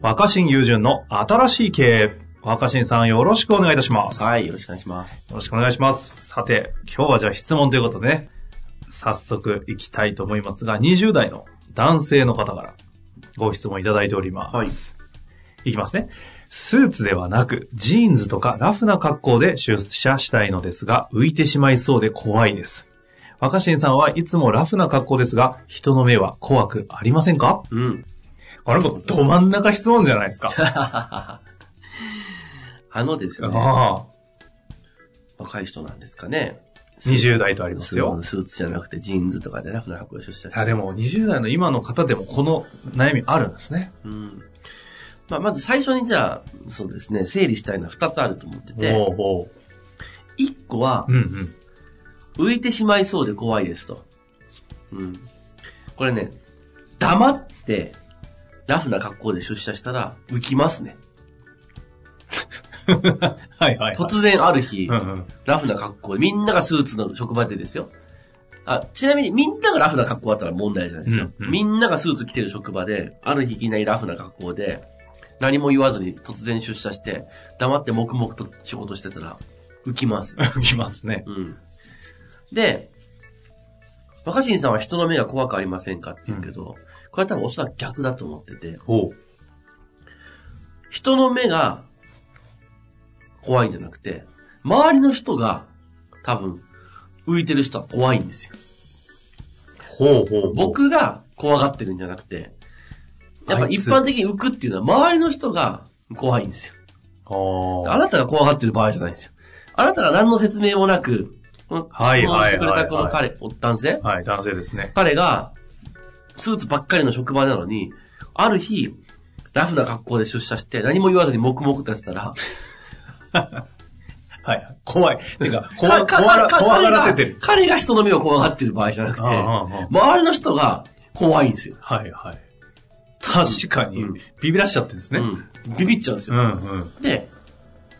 若新友人の新しい経営。若新さんよろしくお願いいたします。よはい、よろしくお願いします。ろしくお願いします。さて、今日はじゃあ質問ということでね、早速行きたいと思いますが、20代の男性の方からご質問いただいております。はいいきますね。スーツではなく、ジーンズとかラフな格好で出社したいのですが、浮いてしまいそうで怖いです。若新さんはいつもラフな格好ですが、人の目は怖くありませんか？うん。これもど真ん中質問じゃないですか。あのですね。若い人なんですかね。20代とありますよ。スーツじゃなくてジーンズとかでラフな格好で出社して。あでも、20代の今の方でもこの悩みあるんですね。うん。まあ、まず最初にじゃあ、そうですね、整理したいのは2つあると思ってて、おうおう1個はう、んうん。浮いてしまいそうで怖いですと。うん。これね、黙って、ラフな格好で出社したら浮きますね。はいはい、はい。突然ある日、うんうん。ラフな格好で、みんながスーツの職場でですよ。あ、ちなみにみんながラフな格好だったら問題じゃないですよ。うんうんみんながスーツ着てる職場で、ある日いきなりラフな格好で、何も言わずに突然出社して、黙って黙々と仕事してたら、浮きます。きますね。うん。で、若新さんは人の目が怖くありませんかって言うけど、これは多分おそらく逆だと思ってて、おう。人の目が怖いんじゃなくて、周りの人が多分浮いてる人は怖いんですよ。ほうほうほう。僕が怖がってるんじゃなくて、やっぱ一般的に浮くっていうのは周りの人が怖いんですよ。ああなたが怖がってる場合じゃないんですよ。あなたが何の説明もなく、このはい質問してくれはいはいはいたこの彼、お男性あ。はい、男性ですね。彼が、スーツばっかりの職場なのに、ある日、ラフな格好で出社して何も言わずに黙々とやってたら、はい。怖い。てか、怖がらせてる。彼が彼が人の目を怖がってる場合じゃなくて、周りの人が怖いんですよ。はいはい。確かにうん、ビビらしちゃってるんですね。うん。ビビっちゃうんですよ。うんうん。で、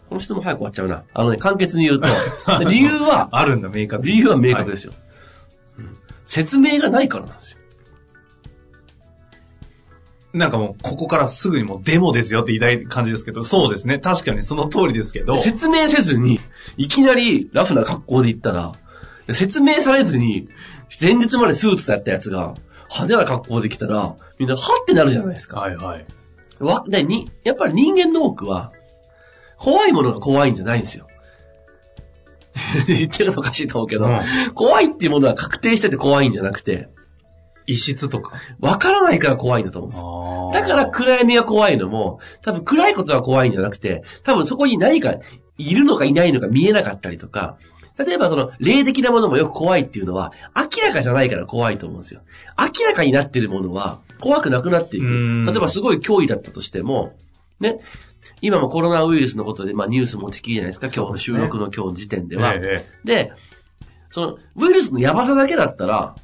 この質問早く終わっちゃうな。あのね、簡潔に言うと、で 理由は、あるんだ、明確に理由は明確ですよ、うん説明がないからなんですよ。なんかもう、ここからすぐにもうデモですよって言いたい感じですけど、そうですね。確かにその通りですけど。説明せずに、いきなりラフな格好で行ったら、説明されずに、前日までスーツだったやつが、派手な格好で来たら、みんな、はってなるじゃないですか。はいはい。わ、で、に、やっぱり人間の多くは、怖いものが怖いんじゃないんですよ。言ってるのおかしいと思うけど、うん怖いっていうものは確定してて怖いんじゃなくて、異質とか。わからないから怖いんだと思うんです。あだから暗闇が怖いのも、多分暗いことが怖いんじゃなくて、多分そこに何かいるのかいないのか見えなかったりとか、例えばその霊的なものもよく怖いっていうのは、明らかじゃないから怖いと思うんですよ。明らかになってるものは怖くなくなっていく。うん例えばすごい脅威だったとしても、ね、今もコロナウイルスのことで、まあニュース持ちきりじゃないですか、今日の収録の今日時点では。ええで、その、ウイルスのやばさだけだったら、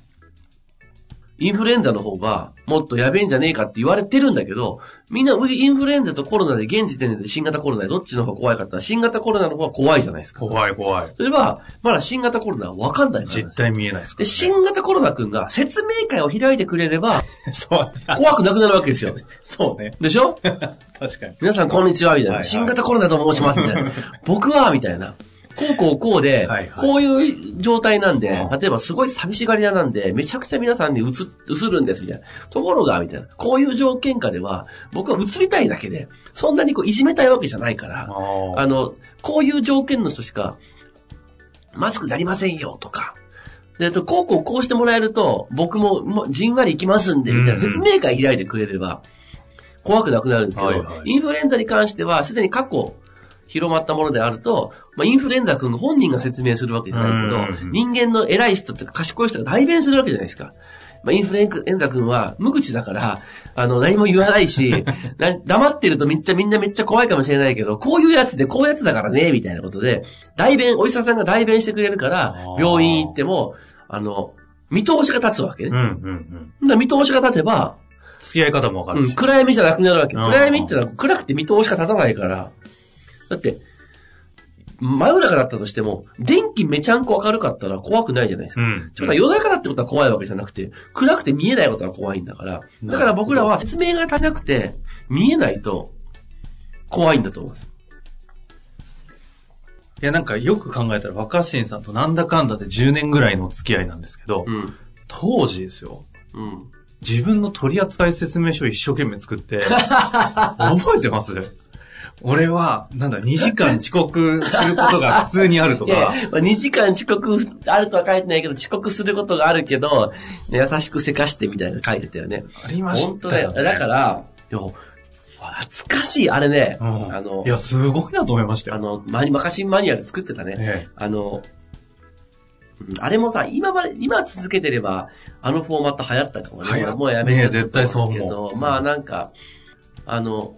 インフルエンザの方がもっとやべえんじゃねえかって言われてるんだけど、みんなウイインフルエンザとコロナで現時点で新型コロナでどっちの方が怖いかって新型コロナの方が怖いじゃないですか。怖い怖い。それは、まだ新型コロナはわかんないからなん実ですよ態見えないですかで、新型コロナ君が説明会を開いてくれれば、そう。怖くなくなるわけですよ。そうね。でしょ？確かに。皆さんこんにちは、みたいな。はいはい新型コロナと申します、みたいな。僕は、みたいな。こうこうこうで、はいはいこういう状態なんで、うん例えばすごい寂しがり屋なんで、めちゃくちゃ皆さんに映、映るんです、みたいな。ところが、みたいな。こういう条件下では、僕は映りたいだけで、そんなにこういじめたいわけじゃないから、ああの、こういう条件の人しか、マスクなりませんよ、とか。で、とこうこうこうしてもらえると、僕もじんわり行きますんで、みたいな説明会開いてくれれば、怖くなくなるんですけど、はいはいインフルエンザに関しては、すでに過去、広まったものであると、まあ、インフルエンザ君本人が説明するわけじゃないけど、人間の偉い人とか賢い人が代弁するわけじゃないですか。まあ、インフルエンザ君は無口だから、あの、何も言わないし、な黙ってるとめっちゃみんなめっちゃ怖いかもしれないけど、こういうやつでこういうやつだからね、みたいなことで、代弁、お医者さんが代弁してくれるから病院行っても、あの、見通しが立つわけね。うん、うん、うん。だ見通しが立てば、付き合い方もわかるうん、し。暗闇じゃなくなるわけ。暗闇ってのは暗くて見通しが立たないから。だって、真夜中だったとしても、電気めちゃんこ明るかったら怖くないじゃないですか。うん。ちょっと夜中だってことは怖いわけじゃなくて、暗くて見えないことが怖いんだから。だから僕らは説明が足りなくて、見えないと怖いんだと思うんです。いや、なんかよく考えたら若新さんとなんだかんだで10年ぐらいの付き合いなんですけど、うん。当時ですよ。うん。自分の取扱説明書を一生懸命作って、覚えてます？俺は、なんだ、2時間遅刻することが普通にあると いやか、いやまあ2時間遅刻あるとは書いてないけど、遅刻することがあるけど、ね優しくせかしてみたいなの書いてたよね。ありましたよ、本当だよ。だから、いや懐かしい、あれね。うんあのい、や、すごいなと思いましたよ。あの、マニマカシンマニュアル作ってたね。えあの、うんあれもさ、今まで、今続けてれば、あのフォーマット流行ったかもね。もうやめちゃったね絶対そう思うまあなんか、あの、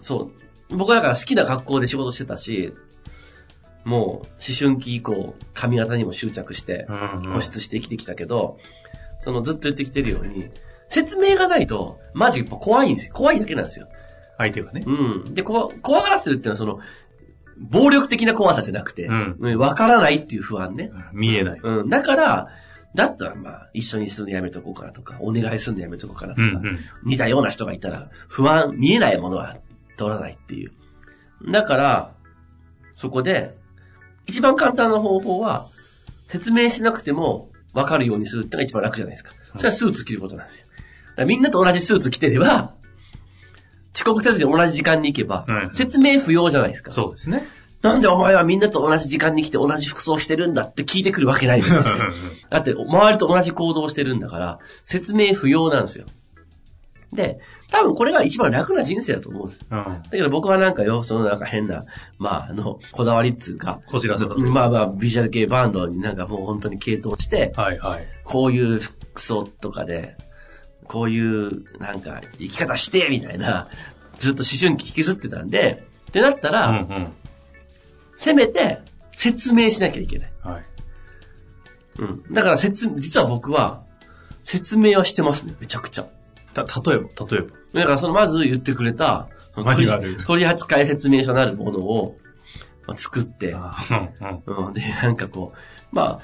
そう、僕だから好きな格好で仕事してたし、もう思春期以降、髪型にも執着して固執して生きてきたけど、そのずっと言ってきてるように、説明がないと、マジ怖いんですよ。怖いだけなんですよ。相手がね。うん。で、こわ怖がらせるっていうのはその、暴力的な怖さじゃなくて、うんうんわからないっていう不安ね。見えない。うん。だから、だったらまあ、一緒にするのやめとこうかなとか、お願いするのやめとこうかなとか、うんうん。似たような人がいたら、不安、見えないものは取らないっていう。だから、そこで、一番簡単な方法は、説明しなくても分かるようにするってのが一番楽じゃないですか。それはスーツ着ることなんですよ。だみんなと同じスーツ着てれば、遅刻せずに同じ時間に行けばう、ん説明不要じゃないですか。そうですね。なんでお前はみんなと同じ時間に来て同じ服装してるんだって聞いてくるわけないじゃないですか。だって、周りと同じ行動をしてるんだから、説明不要なんですよ。で、多分これが一番楽な人生だと思うんです。うん。だけど僕はなんかよ、そのなんか変な、まあ、あの、こだわりっつうか、こじらせたまあまあ、ビジュアル系バンドになんかもう本当に系統して、はいはい。こういう服装とかで、こういうなんか生き方して、みたいな、ずっと思春期引きずってたんで、ってなったうら、んうん。せめて説明しなきゃいけない。はい。うん。だから説、実は僕は、説明はしてますね、めちゃくちゃ。た、例えば、例えば。だからそのまず言ってくれた、取りマニュアル取扱説明書なるものをまあ作って、あうんで、なんかこう、ま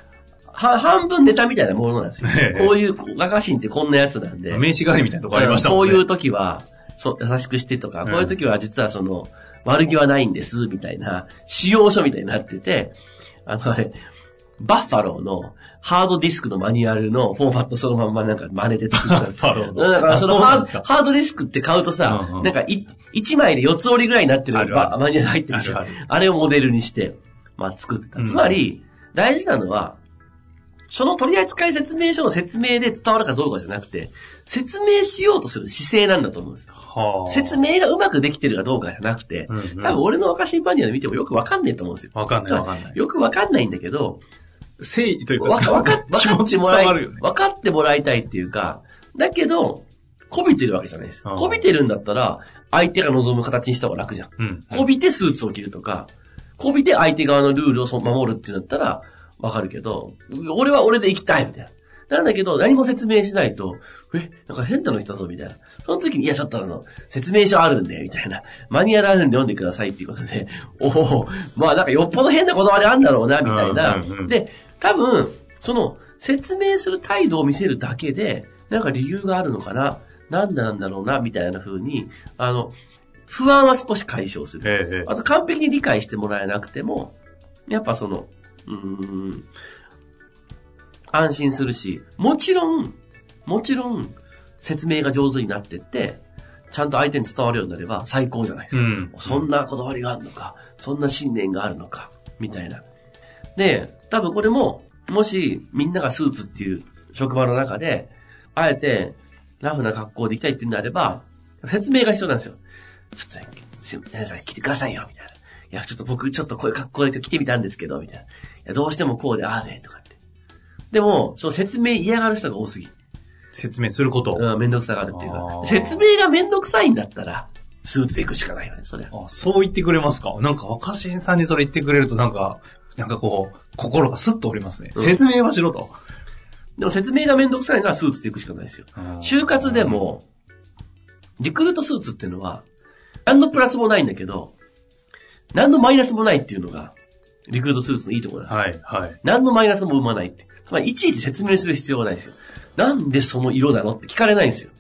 あ、は半分ネタみたいなものなんですよえ。えこういう、画家シンってこんなやつなんで。名刺代わりみたいなとこありましたもんね。こういう時は、そう、優しくしてとか、うんこういう時は実はその、悪気はないんです、みたいな、使用書みたいになってて、あのあれ、バッファローのハードディスクのマニュアルのフォーマットそのまんまなんか真似て作った。バッファローのだからそのハーハードディスクって買うとさ、うんうんなんかい1枚で4つ折りぐらいになってるマニュアル入ってるんですよあれをモデルにして、まあ作ってた。うんつまり、大事なのは、その取扱説明書の説明で伝わるかどうかじゃなくて、説明しようとする姿勢なんだと思うんですよ。はあ。説明がうまくできてるかどうかじゃなくて、うんうん多分俺の若新マニュアル見てもよくわかんねえと思うんですよ。わかんないわかんない。よくわかんないんだけど、誠意というか、わかわかわか気持ち伝ってもらい、わるよね。わかってもらいたいっていうか、だけど、こびてるわけじゃないです。うんこびてるんだったら、相手が望む形にした方が楽じゃん。うん。こびてスーツを着るとか、こびて相手側のルールを守るっていうんだったら、わかるけど、俺は俺で行きたいみたいな。なんだけど、何も説明しないと、え、なんか変なの来たぞ、みたいな。その時に、いや、ちょっとあの、説明書あるんで、みたいな。マニュアルあるんで読んでくださいっていうことで、おおまあなんかよっぽど変なこだわりあるんだろうな、みたいな。で、多分、その、説明する態度を見せるだけで、なんか理由があるのかな、なんでなんだろうな、みたいな風に、あの、不安は少し解消する。あと完璧に理解してもらえなくても、やっぱその、うーん、安心するし、もちろん、もちろん、説明が上手になってって、ちゃんと相手に伝わるようになれば最高じゃないですか。うん。そんなこだわりがあるのか、そんな信念があるのか、みたいな。で、多分これも、もしみんながスーツっていう職場の中で、あえてラフな格好で行きたいっていうんであれば、説明が必要なんですよ。ちょっとね、すいません、皆さん来てくださいよ、みたいな。いや、ちょっと僕ちょっとこういう格好で来てみたんですけど、みたいな。いや、どうしてもこうで、ああで、とかって。でも、その説明嫌がる人が多すぎ。説明すること。うん、めんどくさがるっていうあかー。説明がめんどくさいんだったら、スーツで行くしかないよね、それは。あそう言ってくれますかなんか若新さんにそれ言ってくれるとなんか、なんかこう、心がスッと折りますね。うん説明はしろと。でも説明がめんどくさいのはスーツで行くしかないですよ。就活でも、リクルートスーツっていうのは、何のプラスもないんだけど、何のマイナスもないっていうのが、リクルートスーツのいいところなんですよ。はい、はい。何のマイナスも生まないって。つまり、いちいち説明する必要がないんですよ。なんでその色なのって聞かれないんですよ。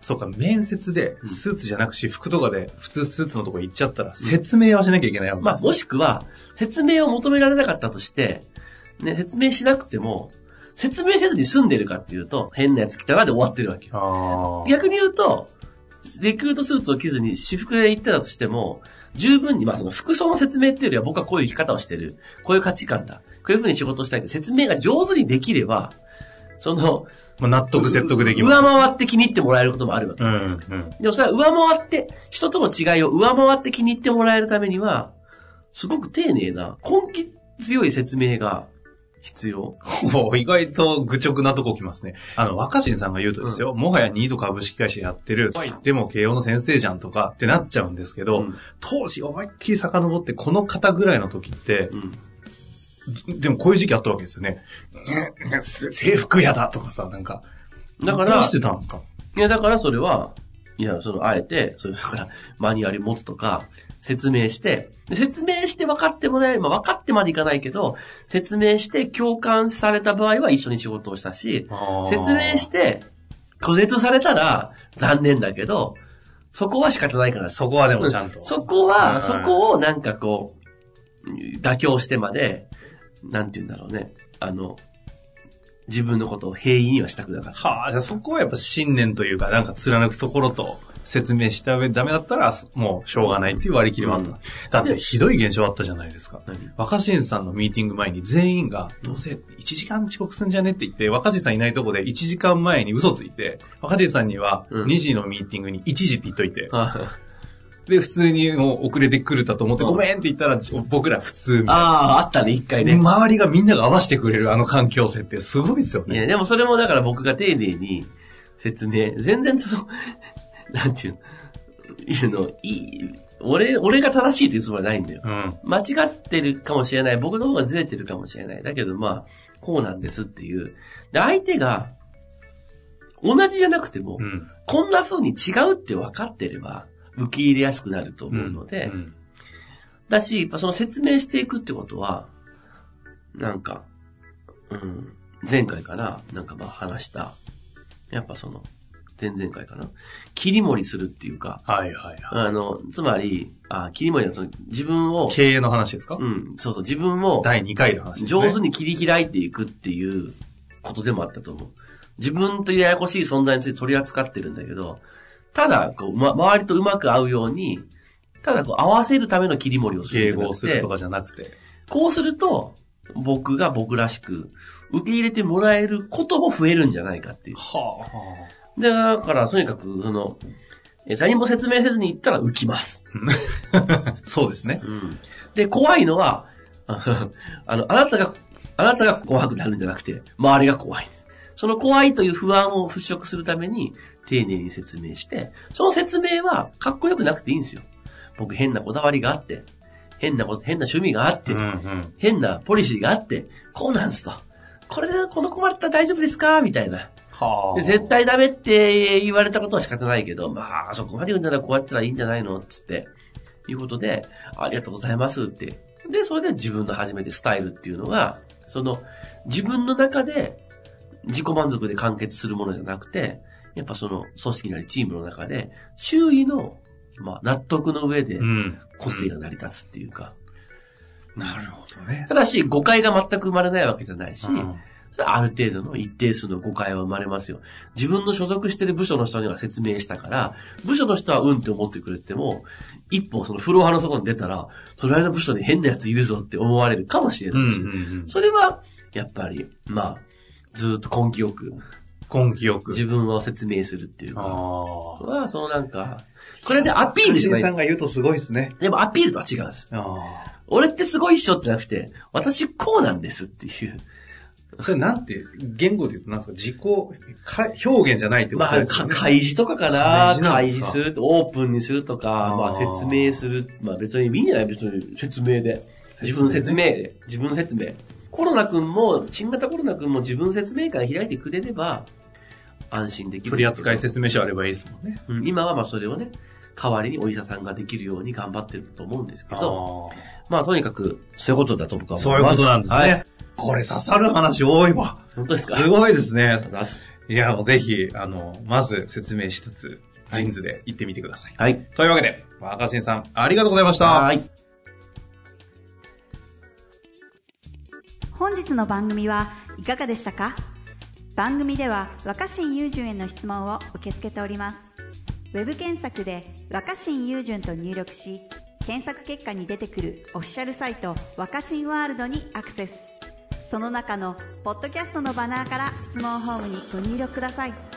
そうか、面接でうん。スーツじゃなくし、服とかで普通スーツのとこ行っちゃったら、説明はしなきゃいけないわけまあ、です、もしくは、説明を求められなかったとして、ね、説明しなくても、説明せずに済んでるかっていうと、変なやつ来たなで終わってるわけ逆に言うと、リクルートスーツを着ずに私服で行ってたとしても、十分に、まあその服装の説明っていうよりは僕はこういう生き方をしてる。こういう価値観だ。こういうふうに仕事したいって説明が上手にできれば、その、まあ、納得説得できます。上回って気に入ってもらえることもあるわけです。ん、うん。でもそれは上回って、人との違いを上回って気に入ってもらえるためには、すごく丁寧な、根気強い説明が必要。意外と愚直なとこ来ますね。あの、若新さんが言うとですよ、もはやニート株式会社やってる、でも慶応の先生じゃんとかってなっちゃうんですけど、うん当時思いっきり遡ってこの方ぐらいの時って、うんでもこういう時期あったわけですよね。うん制服やだとかさ、なんか。だからどうしてたんですか？いや、だからそれは、いや、その、あえて、それだから、マニュアル持つとか、説明して、で説明して分かってもらえる、まあ分かってまでいかないけど、説明して共感された場合は一緒に仕事をしたし、説明して、拒絶されたら残念だけど、そこは仕方ないから、そこはでもちゃんと。そこうんは、そこをなんかこう、妥協してまで、なんて言うんだろうね。あの、自分のことを平易にはしたくなかった。はあ、じゃあそこはやっぱ信念というか、なんか貫くところと説明した上でダメだったら、もうしょうがないっていう割り切りもあった。うんだってひどい現象あったじゃないですか。何？若新さんのミーティング前に全員が、どうせ1時間遅刻すんじゃねって言って、若新さんいないとこで1時間前に嘘ついて、若新さんにはうん2時のミーティングに1時って言っといて、あで、普通にもう遅れてくるだと思って、うんごめんって言ったら、僕ら普通。あー、あったね、一回ね。周りがみんなが合わせてくれるあの環境性ってすごいですよね。いや、でもそれもだから僕が丁寧に説明、全然その、なんていうの、いうの、いい、俺、俺が正しいというつもりはないんだよ。うん。間違ってるかもしれない。僕の方がずれてるかもしれない。だけどまあ、こうなんですっていう。で、相手が、同じじゃなくても、うん。こんな風に違うって分かってれば、受け入れやすくなると思うので、うんだし、やっぱその説明していくってことは、なんか、うん、前回かな、なんかまあ話した、やっぱその、前々回かな、切り盛りするっていうか、はいはいはい。あの、つまり、あ切り盛りはその自分を、経営の話ですか、うん、そうそう、自分を第2回の話ね。上手に切り開いていくっていうことでもあったと思う。自分というややこしい存在について取り扱ってるんだけど、ただ、こう、ま、周りとうまく合うように、ただこう合わせるための切り盛りをするん迎じゃなくて。合するとかじゃなくて。こうすると、僕が僕らしく受け入れてもらえることも増えるんじゃないかっていう。はでだから、とにかく、その、え何も説明せずに言ったら浮きます。あ。そうですね。うん。で、怖いのは、ああの、あなたが、あなたが怖くなるんじゃなくて、周りが怖い。その怖いという不安を払拭するために、丁寧に説明して、その説明はかっこよくなくていいんですよ。僕変なこだわりがあって、変なこと、変な趣味があって、うんうん。変なポリシーがあって、こうなんすと。これでこの困ったら大丈夫ですか？みたいな。はで絶対ダメって言われたことは仕方ないけど、まあ、そこまで言うんならこうやったらいいんじゃないの？つって、いうことで、ありがとうございますって。で、それで自分の初めてスタイルっていうのが、その、自分の中で自己満足で完結するものじゃなくて、やっぱその組織なりチームの中で、周囲の、まあ、納得の上でうん。個性が成り立つっていうか、なるほどね。ただし誤解が全く生まれないわけじゃないし、うんある程度の一定数の誤解は生まれますよ。自分の所属してる部署の人には説明したから、部署の人はうんって思ってくれても、一歩そのフロアの外に出たら、隣の部署に変なやついるぞって思われるかもしれうんないし、うんそれは、やっぱり、まあ、ずーっと根気よくうん。根気よく。自分を説明するっていうか、あは、そのなんか、これでアピールじゃないさんが言うとすごいですね。でもアピールとは違うんです。あ俺ってすごいっしょってなくて、私こうなんですっていう。それなんて、言語で言うとなんですか？自己か表現じゃないってことまあ、かですよね。開示とかかな開示すか？示する、オープンにするとか、まあ説明する。まあ別にいいんじゃない別に説明で。自分説明で。自分説明。コロナ君も、新型コロナ君も自分説明会開いてくれれば、安心できる。取扱説明書あればいいですもんね。うん今はまあそれをね、代わりにお医者さんができるように頑張ってると思うんですけど、まあとにかく、そういうことだと僕は思います。そういうことなんですね。はい。これ刺さる話多いわ。本当ですか？すごいですねいます。いや、もうぜひ、あの、まず説明しつつ、はいジンズで行ってみてください。はい。というわけで、若新さん、ありがとうございました。はい。本日の番組はいかがでしたか？番組では若新雄純への質問を受け付けております。ウェブ検索で「若新雄純」と入力し検索結果に出てくるオフィシャルサイト「若新ワールド」にアクセス。その中の「ポッドキャスト」のバナーから質問ホームにご入力ください。